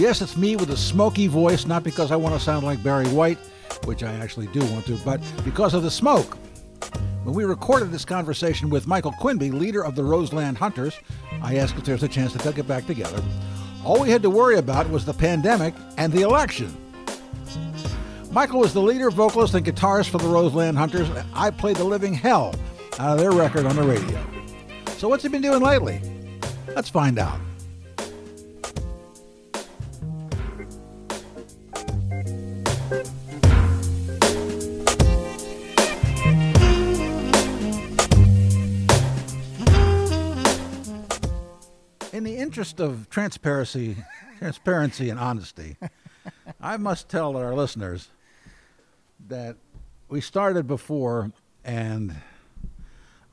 Yes, it's me with a smoky voice, not because I want to sound like Barry White, which I actually do want to, but because of the smoke. When we recorded this conversation with Michael Quinby, leader of the Roseland Hunters, I asked if there's a chance that they'll get back together. All we had to worry about was the pandemic and the election. Michael was the leader, vocalist, and guitarist for the Roseland Hunters. I played the living hell out of their record on the radio. So, what's he been doing lately? Let's find out. Interest of transparency, transparency and honesty, I must tell our listeners that we started before and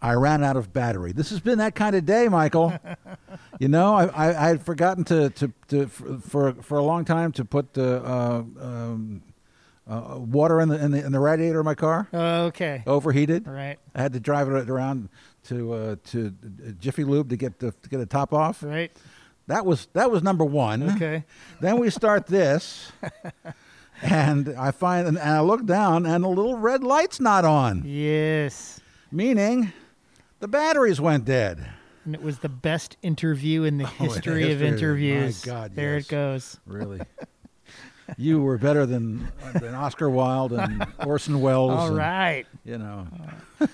I ran out of battery. This has been that kind of day, Michael. you know, I, I, I had forgotten to, to, to for, for a long time to put the uh, um, uh, water in the, in the in the radiator of my car. Okay. Overheated. Right. I had to drive it around to uh, to Jiffy Lube to get the to get the top off. Right. That was that was number one. Okay. Then we start this, and I find and I look down, and the little red light's not on, Yes. meaning the batteries went dead. And it was the best interview in the Oh, history of history of- my interviews. God, there yes. it goes. Really, you were better than than Oscar Wilde and Orson Welles. All and, right. you know,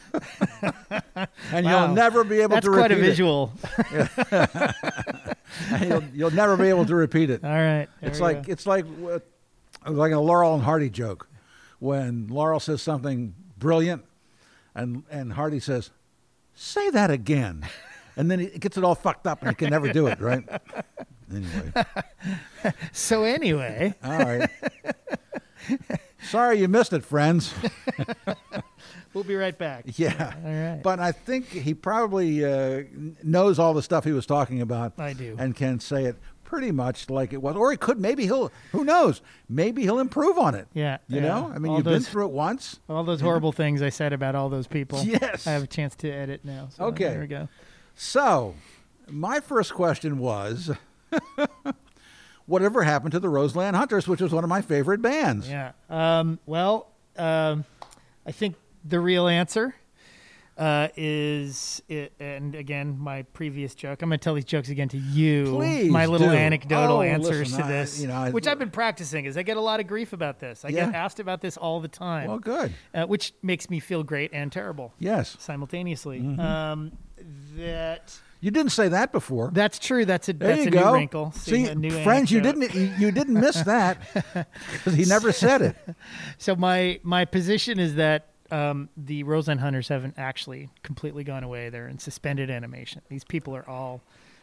and Wow. you'll never be able That's to quite a repeat visual. it. You'll, you'll never be able to repeat it. All right. It's like it's like uh, like a Laurel and Hardy joke, when Laurel says something brilliant, and and Hardy says, "Say that again," and then he gets it all fucked up and he can never do it. Right? Anyway, So anyway, all right. Sorry you missed it, friends. we'll be right back. Yeah, All right. but I think he probably uh, knows all the stuff he was talking about. I do. and can say it pretty much like it was, or he could. Maybe he'll. Who knows? Maybe he'll improve on it. Yeah. You yeah. know, I mean, all you've those, been through it once. all those horrible things I said about all those people. Yes. I have a chance to edit now. So Okay. There we go. So, my first question was, whatever happened to the Roseland Hunters, which was one of my favorite bands? Yeah. Um, well, um, I think the real answer uh, is, it, and again, my previous joke. I'm going to tell these jokes again to you. Please my little do. anecdotal Oh, answers listen, to I- this, you know, I- which I've been practicing. Is I get a lot of grief about this. I get asked about this all the time, Well, good. uh, which makes me feel great and terrible Yes, simultaneously. Mm-hmm. Um, that you didn't say that before. that's true. That's a there that's you a go. new wrinkle. See, a new friends, you didn't you, you didn't miss that because he never said it. So my my position is that um, the Roseland Hunters haven't actually completely gone away. They're in suspended animation. These people are all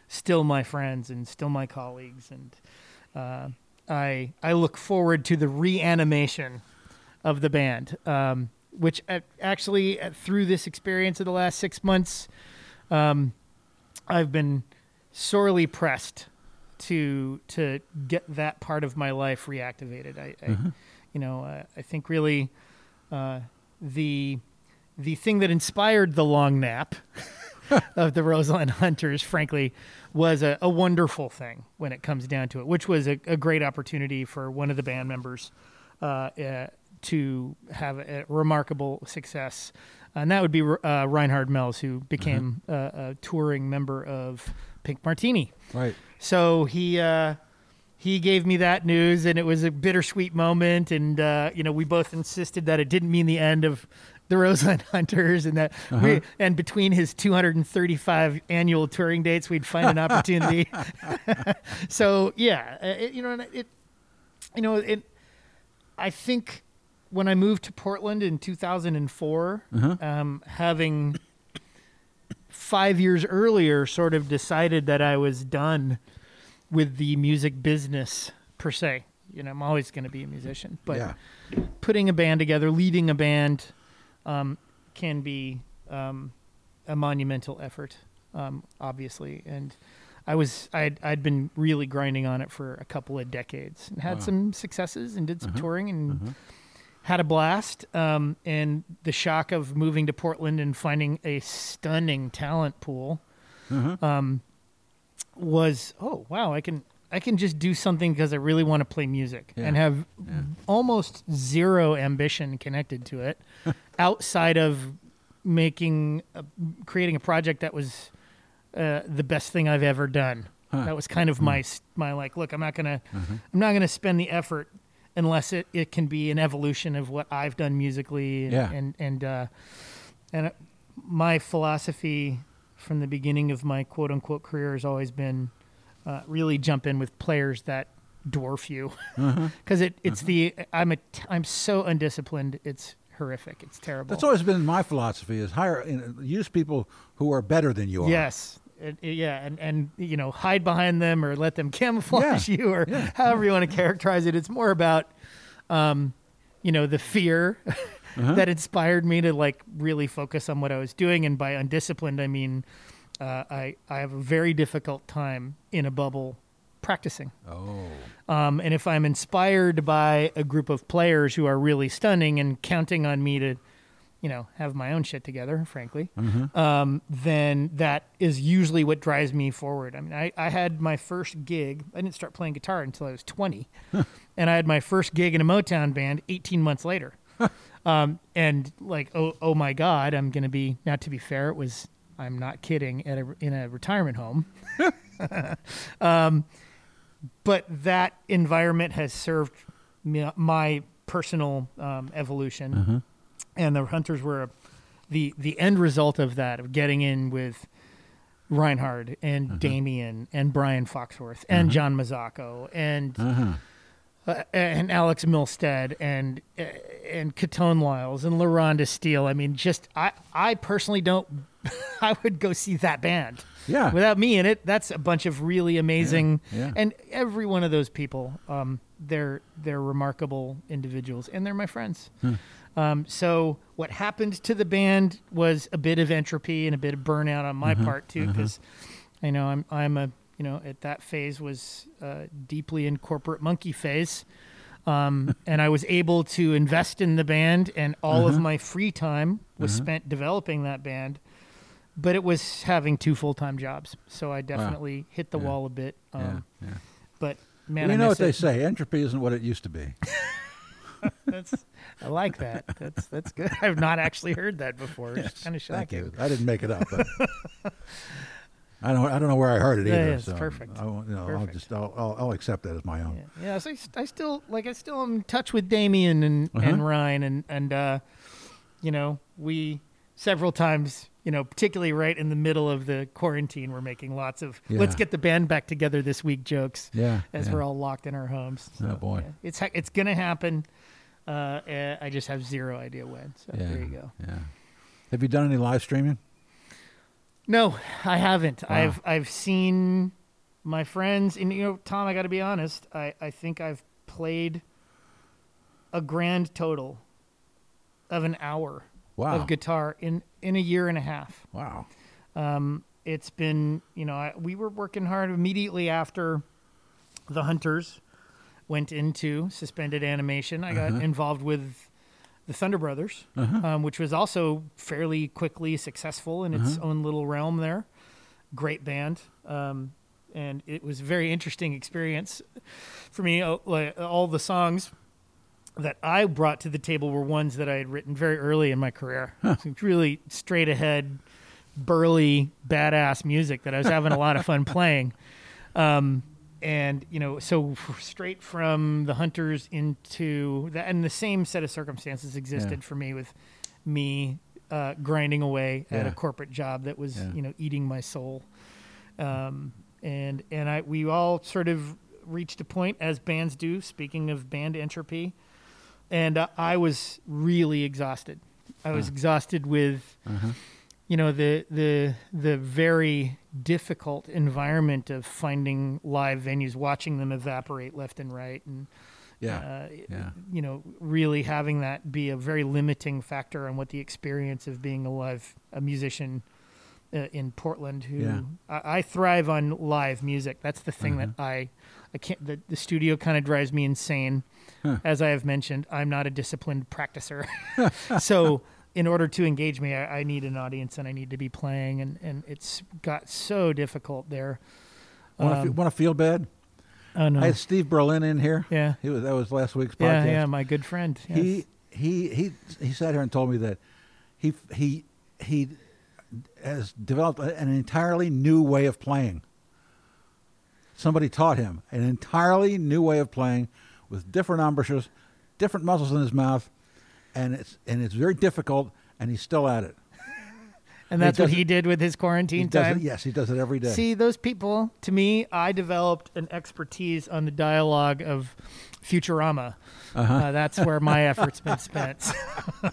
still my friends and still my colleagues, and uh, I I look forward to the reanimation of the band, um, which actually uh, through this experience of the last six months, um, I've been sorely pressed to to get that part of my life reactivated. I, I you know, uh, I think really uh, the the thing that inspired the long nap of the Roseland Hunters, frankly, was a, a wonderful thing when it comes down to it, which was a, a great opportunity for one of the band members uh, uh, to have a remarkable success. And that would be uh, Reinhardt Melz, who became uh, a touring member of Pink Martini. Right. So he uh, he gave me that news, and it was a bittersweet moment. And uh, you know, we both insisted that it didn't mean the end of the Roseland Hunters, and that we, and between his 235 annual touring dates, we'd find an opportunity. so yeah, uh, it, you know, and it, you know, it. I think when I moved to Portland in 2004, um, having five years earlier sort of decided that I was done with the music business per se. You know, I'm always going to be a musician, but yeah. putting a band together, leading a band, um, can be um, a monumental effort, um, obviously. And I was I'd I'd been really grinding on it for a couple of decades and had Wow. some successes and did some touring and had a blast. Um, and the shock of moving to Portland and finding a stunning talent pool Uh-huh. um, was oh wow I can I can just do something because I really want to play music Yeah. and have Yeah. almost zero ambition connected to it, outside of making a, creating a project that was uh, the best thing I've ever done. Huh. That was kind of my s- my like. Look, I'm not gonna Uh-huh. I'm not gonna spend the effort unless it, it can be an evolution of what I've done musically. And Yeah. and and uh, and uh, my philosophy from the beginning of my quote unquote career has always been uh, really jump in with players that dwarf you Uh-huh. because it it's the I'm a I'm so undisciplined. It's horrific. It's terrible. That's always been my philosophy: is hire, use people who are better than you are. Yes. It- yeah, and, and you know, hide behind them or let them camouflage Yeah. you or Yeah. however you want to characterize it. It's more about, um, you know, the fear Uh-huh. that inspired me to like really focus on what I was doing. And by undisciplined, I mean uh, I I have a very difficult time in a bubble practicing. Oh. Um, and if I'm inspired by a group of players who are really stunning and counting on me to, you know, have my own shit together, frankly, um, then that is usually what drives me forward. I mean, I, I had my first gig. I didn't start playing guitar until I was 20. and I had my first gig in a Motown band 18 months later. um, and like, oh, oh my God, I'm going to be, now to be fair, it was, I'm not kidding, at a, in a retirement home. but that environment has served me, my personal um, evolution, and the hunters were the the end result of that of getting in with Reinhardt and Damien and Brian Foxworth and John Mazzacco and Uh-huh. uh, and Alex Milstead and uh, and Catone Lyles and LaRhonda Steele. I mean, just I I personally don't. I would go see that band. Yeah. Without me in it, that's a bunch of really amazing. Yeah, yeah. And every one of those people, um, they're they're remarkable individuals, and they're my friends. Hmm. Um, so what happened to the band was a bit of entropy and a bit of burnout on my part too, because I know I'm I'm a you know at that phase was uh, deeply in corporate monkey phase. Um, and I was able to invest in the band, and all Uh-huh. of my free time was spent developing that band. But it was having two full time jobs, so I definitely hit the Yeah. wall a bit. Um, yeah. yeah. But man, Well, I you know what miss they say: entropy isn't what it used to be. That's I like that. That's that's good. I've not actually heard that before. It's kind of Thank shocking. you. I didn't make it up. I don't. I don't know where I heard it either. yeah, it's so perfect. I, won't- you know, I'll Perfect. just. I'll, I'll, I'll accept that as my own. Yeah, yeah. So I, I still like I still am in touch with Damien and Uh-huh. and Ryan and and uh, you know we several times you know particularly right in the middle of the quarantine we're making lots of let's get the band back together this week jokes Yeah. as yeah. we're all locked in our homes. Oh, boy. yeah, it's ha- it's gonna happen. Uh, eh, I just have zero idea when. So Yeah. there you go. Yeah. Have you done any live streaming? No, I haven't. Wow. I've I've seen my friends, and you know, Tom. I got to be honest. I I think I've played a grand total of an hour Wow. of guitar in in a year and a half. Wow. Um, it's been you know I, we were working hard immediately after the Hunters went into suspended animation. I got Uh-huh. involved with the Thunder Brothers, Uh-huh. um, which was also fairly quickly successful in its Uh-huh. own little realm there. Great band. Um, and it was a very interesting experience for me. All the songs that I brought to the table were ones that I had written very early in my career. So really straight ahead, burly, badass music that I was having a lot of fun playing. Um, and you know, so straight from the hunters into that, and the same set of circumstances existed Yeah. for me with me uh, grinding away at a corporate job that was Yeah. you know eating my soul. Um, and and I we all sort of reached a point as bands do. Speaking of band entropy, and uh, I was really exhausted. I was Huh. exhausted with Uh-huh. You know the the the very difficult environment of finding live venues, watching them evaporate left and right, and Yeah. uh, yeah. you know really having that be a very limiting factor on what the experience of being a live a musician uh, in Portland. Who Yeah. I, I thrive on live music. That's the thing Uh-huh. that I I can't. The, the studio kind of drives me insane. Huh. As I have mentioned, I'm not a disciplined practicer, so in order to engage me, I, I need an audience and I need to be playing, and, and it's got so difficult there. Want to Um, want feel bad? Oh no. I had Steve Berlin in here. yeah. He was that was last week's Yeah, podcast. yeah, my good friend. Yes. He he he he sat here and told me that he he he has developed an entirely new way of playing. Somebody taught him an entirely new way of playing with different embouchures, different muscles in his mouth, and it's and it's very difficult, and he's still at it. and he that's what he did with his He quarantine does time. it, yes, he does it every day. See, those people, to me, I developed an expertise on the dialogue of Futurama. Uh-huh. Uh, that's where my effort's been spent.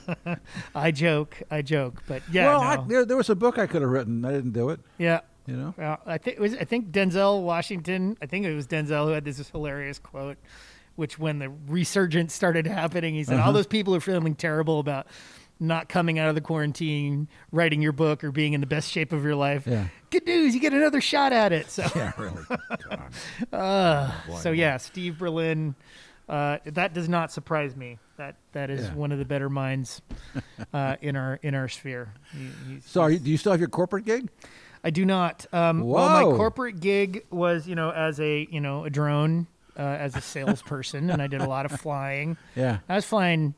I joke, I joke, but yeah, well, no. I, there, there was a book I could have written. I didn't do it. yeah. You know. Well, I think it was. I think Denzel Washington. I think it was Denzel who had this hilarious quote, which when the resurgence started happening, he said, Uh-huh. "All those people are feeling terrible about not coming out of the quarantine, writing your book, or being in the best shape of your life. Yeah. Good news, you get another shot at it." So, Yeah, really. God. uh, so yeah, Steve Berlin. Uh, that does not surprise me. That that is Yeah. one of the better minds uh, in our in our sphere. He- he's- So, are you, do you still have your corporate gig? I do not. Um, well, my corporate gig was, you know, as a, you know, a drone, uh, as a salesperson, and I did a lot of flying. Yeah. I was flying,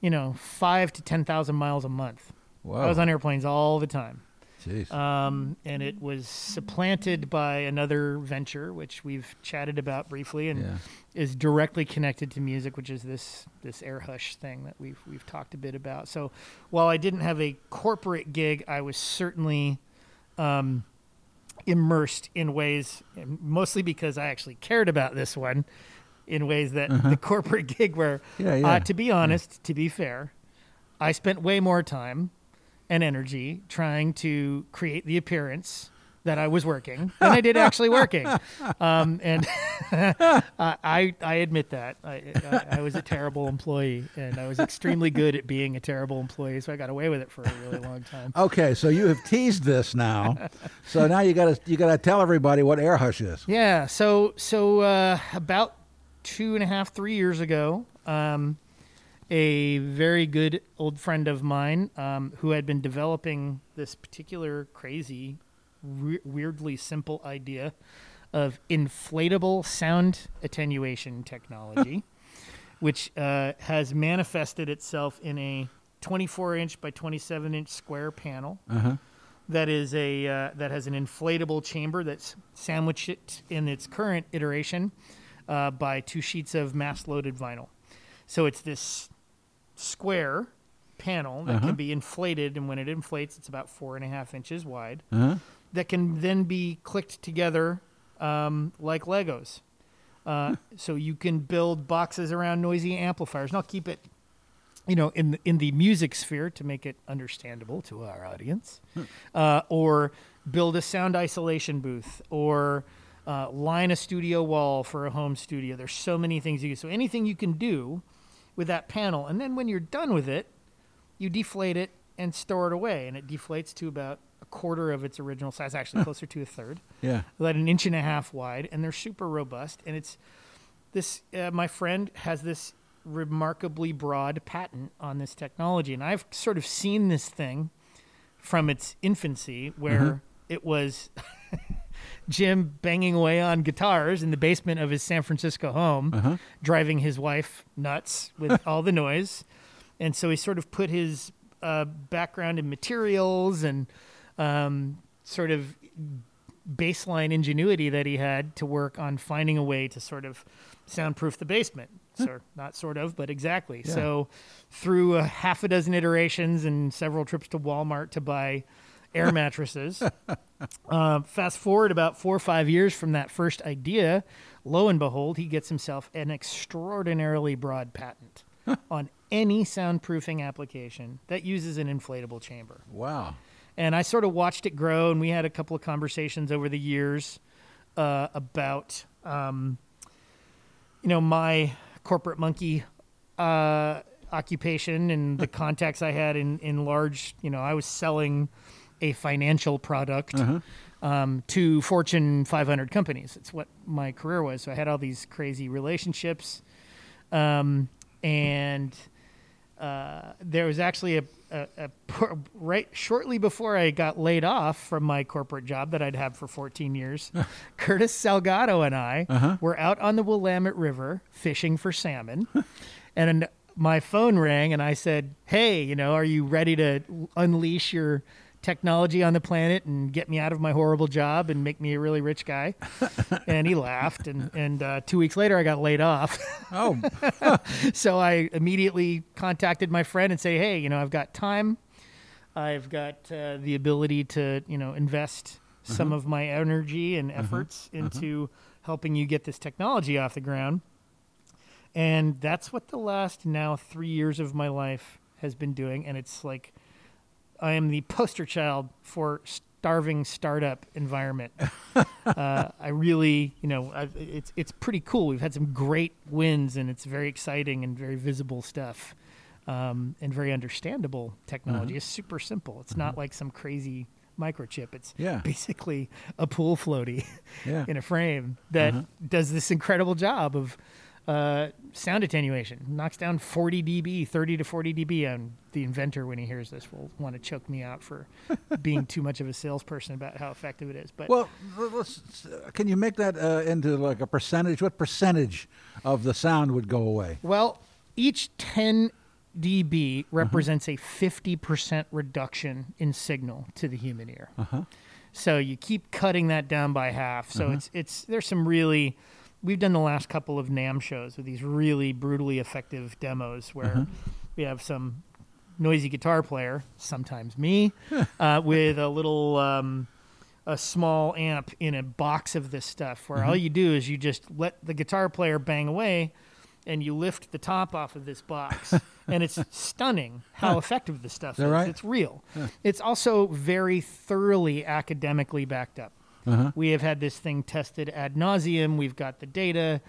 you know, five to ten thousand miles a month. Wow. I was on airplanes all the time, Jeez. um, and it was supplanted by another venture, which we've chatted about briefly, and yeah. is directly connected to music, which is this this air hush thing that we've we've talked a bit about. So while I didn't have a corporate gig, I was certainly um, immersed in ways, mostly because I actually cared about this one, in ways that the corporate gig, where Uh-huh. Yeah, yeah. uh, to be honest, to be fair, I spent way more time and energy trying to create the appearance that I was working than I did actually working. Um, and I, I admit that I, I, I was a terrible employee, and I was extremely good at being a terrible employee. So I got away with it for a really long time. Okay, so you have teased this now. so now you got to you got to tell everybody what air hush is. Yeah. So so uh, about two and a half, three years ago, um, a very good old friend of mine um, who had been developing this particular crazy, we- weirdly simple idea of inflatable sound attenuation technology, which uh, has manifested itself in a 24 inch by 27 inch square panel Uh huh. that is a uh, that has an inflatable chamber that's sandwiched in its current iteration uh, by two sheets of mass-loaded vinyl. So it's this square panel that Uh-huh. can be inflated, and when it inflates, it's about four and a half inches wide. Uh huh. That can then be clicked together um, like Legos. Uh, so you can build boxes around noisy amplifiers, and I'll keep it, you know, in the, in the music sphere to make it understandable to our audience, uh, or build a sound isolation booth, or uh, line a studio wall for a home studio. There's so many things you can. So anything you can do with that panel, and then when you're done with it, you deflate it and store it away, and it deflates to about a quarter of its original size, actually closer to a third Yeah. about an inch and a half wide, and they're super robust. And it's this. Uh, my friend has this remarkably broad patent on this technology, and I've sort of seen this thing from its infancy, where Mhm. it was Jim banging away on guitars in the basement of his San Francisco home, Uh huh. driving his wife nuts with all the noise. And so he sort of put his uh, background in materials and um, sort of baseline ingenuity that he had to work on finding a way to sort of soundproof the basement. So not sort of, but exactly. Yeah. So through a half a dozen iterations and several trips to Walmart to buy air mattresses. uh, fast forward about four or five years from that first idea, lo and behold, he gets himself an extraordinarily broad patent on any soundproofing application that uses an inflatable chamber. Wow. And I sort of watched it grow, and we had a couple of conversations over the years uh, about, um, you know, my corporate monkey uh, occupation and the contacts I had in, in large, you know, I was selling a financial product Uh-huh. um, to Fortune 500 companies. It's what my career was. So I had all these crazy relationships. Um, and uh, there was actually a, a, a por- right shortly before I got laid off from my corporate job that I'd had for 14 years. Curtis Salgado and I Uh-huh. were out on the Willamette River fishing for salmon, and my phone rang, and I said, "Hey, you know, are you ready to unleash your?" Technology on the planet and get me out of my horrible job and make me a really rich guy, and he laughed. And and uh, two weeks later, I got laid off. Oh, so I immediately contacted my friend and say, "Hey, you know, I've got time. I've got uh, the ability to, you know, invest some of my energy and efforts into helping you get this technology off the ground." And that's what the last now 3 years of my life has been doing and it's like I am the poster child for starving startup environment. uh, I really, you know, I've, it's it's pretty cool. We've had some great wins, and it's very exciting and very visible stuff, um, and very understandable technology. It's super simple. It's not like some crazy microchip. It's Yeah. basically a pool floaty yeah. in a frame that Uh-huh. does this incredible job of uh, sound attenuation. Knocks down 40 dB, 30 to 40 dB. And the inventor, when he hears this, will want to choke me out for being too much of a salesperson about how effective it is. But Well, can you make that uh, into like a percentage? What percentage of the sound would go away? Well, each 10 dB Uh-huh. represents a 50% reduction in signal to the human ear. Uh-huh. So you keep cutting that down by half. So it's it's there's some really we've done the last couple of NAMM shows with these really brutally effective demos where we have some noisy guitar player, sometimes me, uh, with a little um, a small amp in a box of this stuff where all you do is you just let the guitar player bang away and you lift the top off of this box and it's stunning how effective this stuff is. right? it's real. It's also very thoroughly academically backed up Uh-huh. we have had this thing tested ad nauseum we've got the data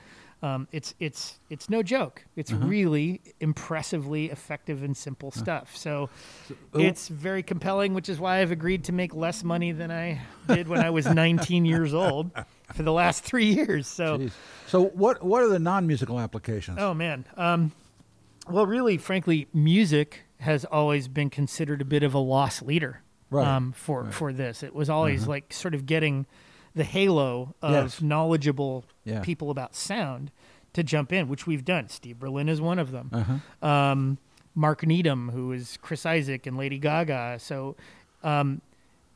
um, it's it's it's no joke it's Uh-huh. really impressively effective and simple stuff so oh. it's very compelling which is why i've agreed to make less money than i did when i was 19 years old for the last three years so Jeez. So what what are the non-musical applications? Oh man. Um, well, really, frankly, music has always been considered a bit of a loss leader Right. um, for for this. It was always like sort of getting the halo of Yes. knowledgeable Yeah. people about sound to jump in, which we've done. Steve Berlin is one of them. Uh-huh. Um, Mark Needham, who is Chris Isaak and Lady Gaga. So um,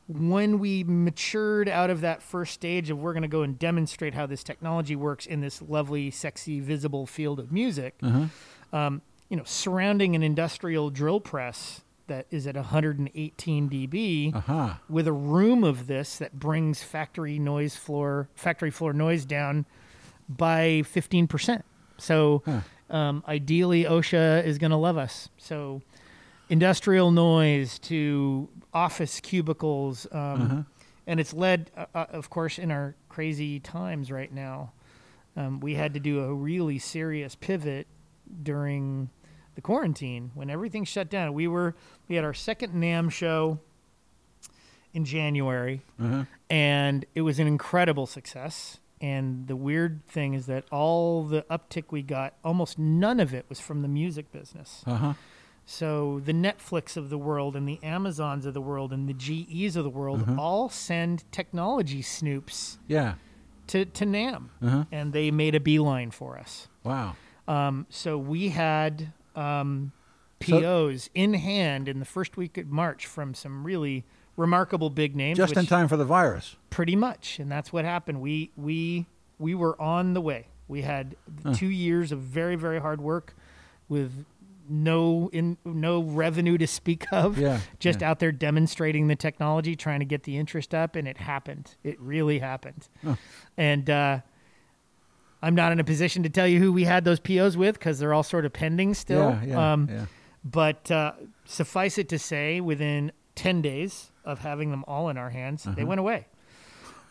when we matured out of that first stage of we're going to go and demonstrate how this technology works in this lovely, sexy, visible field of music, Uh-huh. um, you know, surrounding an industrial drill press that is at 118 dB Uh-huh. with a room of this that brings factory noise floor, factory floor noise down by 15%. So Huh. um, ideally, OSHA is going to love us. So industrial noise to office cubicles. Um, Uh-huh. And it's led, uh, uh, of course, in our crazy times right now. Um, we had to do a really serious pivot during the quarantine when everything shut down. We were we had our second NAMM show in January, Uh-huh. and it was an incredible success. And the weird thing is that all the uptick we got, almost none of it was from the music business. Uh-huh. So the Netflix of the world and the Amazons of the world and the GEs of the world all send technology snoops Yeah. to, to NAMM, Uh-huh. and they made a beeline for us. Wow. Um, so we had um, So- POs in hand in the first week of March from some really remarkable big names. Just in time for the virus. pretty much, and that's what happened. We we we were on the way. We had two years of very very hard work with no in no revenue to speak of. Yeah, just yeah. out there demonstrating the technology, trying to get the interest up, and it happened. It really happened. Huh. And uh, I'm not in a position to tell you who we had those POs with because they're all sort of pending still. Yeah, yeah, um, yeah. But uh, suffice it to say, within 10 days of having them all in our hands, they went away.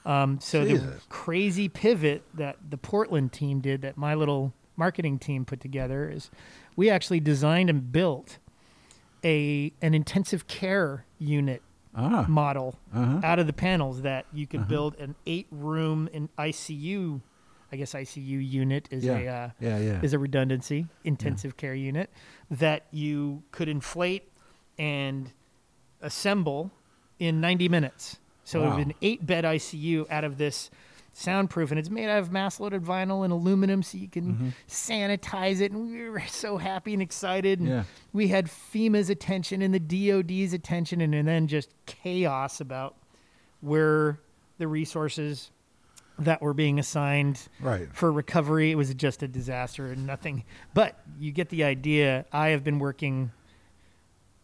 Um, so the Uh-huh. Crazy pivot that the Portland team did, that my little marketing team put together, is we actually designed and built a an intensive care unit Ah. model Uh-huh. out of the panels that you could build an eight room in ICU I guess ICU unit is Yeah. a uh, Yeah, yeah. is a redundancy intensive care unit that you could inflate and assemble in 90 minutes. So it Wow. was an eight bed ICU out of this soundproof, and it's made out of mass loaded vinyl and aluminum, so you can sanitize it. And we were so happy and excited. And Yeah. we had FEMA's attention and the DoD's attention, and, and then just chaos about where the resources that were being assigned Right. for recovery. It was just a disaster and nothing. But you get the idea. I have been working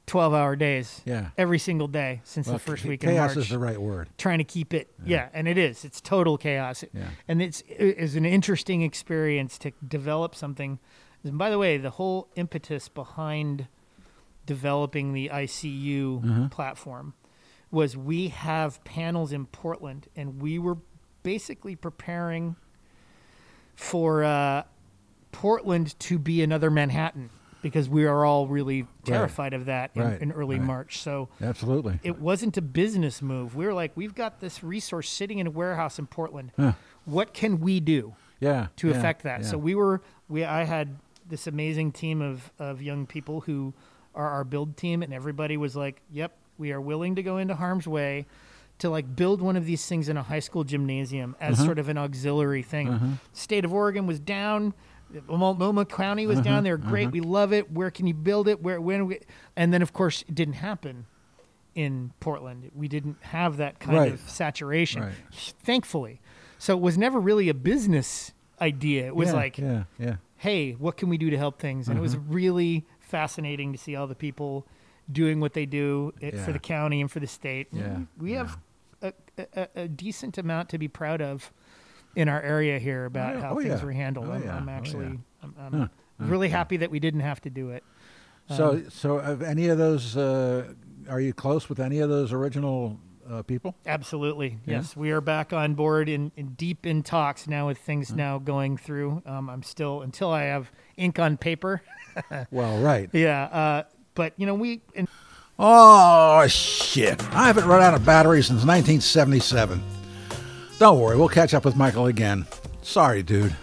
12 hour days Yeah. every single day since Well, the first week chaos March is the right word. trying to keep it yeah. and it is it's total chaos Yeah. and it's it is an interesting experience to develop something and by the way the whole impetus behind developing the ICU Mm-hmm. platform was we have panels in Portland and we were basically preparing for uh, Portland to be another Manhattan because we are all really terrified of that in, Right. in early Right. March so Absolutely. it wasn't a business move. We were like, we've got this resource sitting in a warehouse in Portland. Huh. What can we do Yeah. to yeah, affect that? yeah. So we were, we I had this amazing team of of young people who are our build team, and everybody was like, "Yep, we are willing to go into harm's way." To like build one of these things in a high school gymnasium as Uh-huh. sort of an auxiliary thing. State of Oregon was down. Multnomah County was Uh-huh. down. They were great. We love it. Where can you build it? Where when? We, and then of course it didn't happen in Portland. We didn't have that kind Right. of saturation, Right. thankfully. So it was never really a business idea. It was Yeah, like, yeah, yeah. hey, what can we do to help things? And it was Mm-hmm. really fascinating to see all the people doing what they do i- Yeah. for the county and for the state. Yeah, We have a, a, a decent amount to be proud of in our area here about yeah. how Oh, things were handled. Oh, I'm. I'm Oh, actually. I'm, I'm really Huh. happy that we didn't have to do it. So, Um, so of any of those, uh, are you close with any of those original uh, people? Absolutely. Yeah? Yes. We are back on board in, in deep in talks now with things now going through. Um, I'm still, until I have ink on paper. Well, right. yeah. Uh, but, you know, we, and Oh, shit. I haven't run out of battery since 1977. Don't worry, we'll catch up with Michael again. Sorry, dude.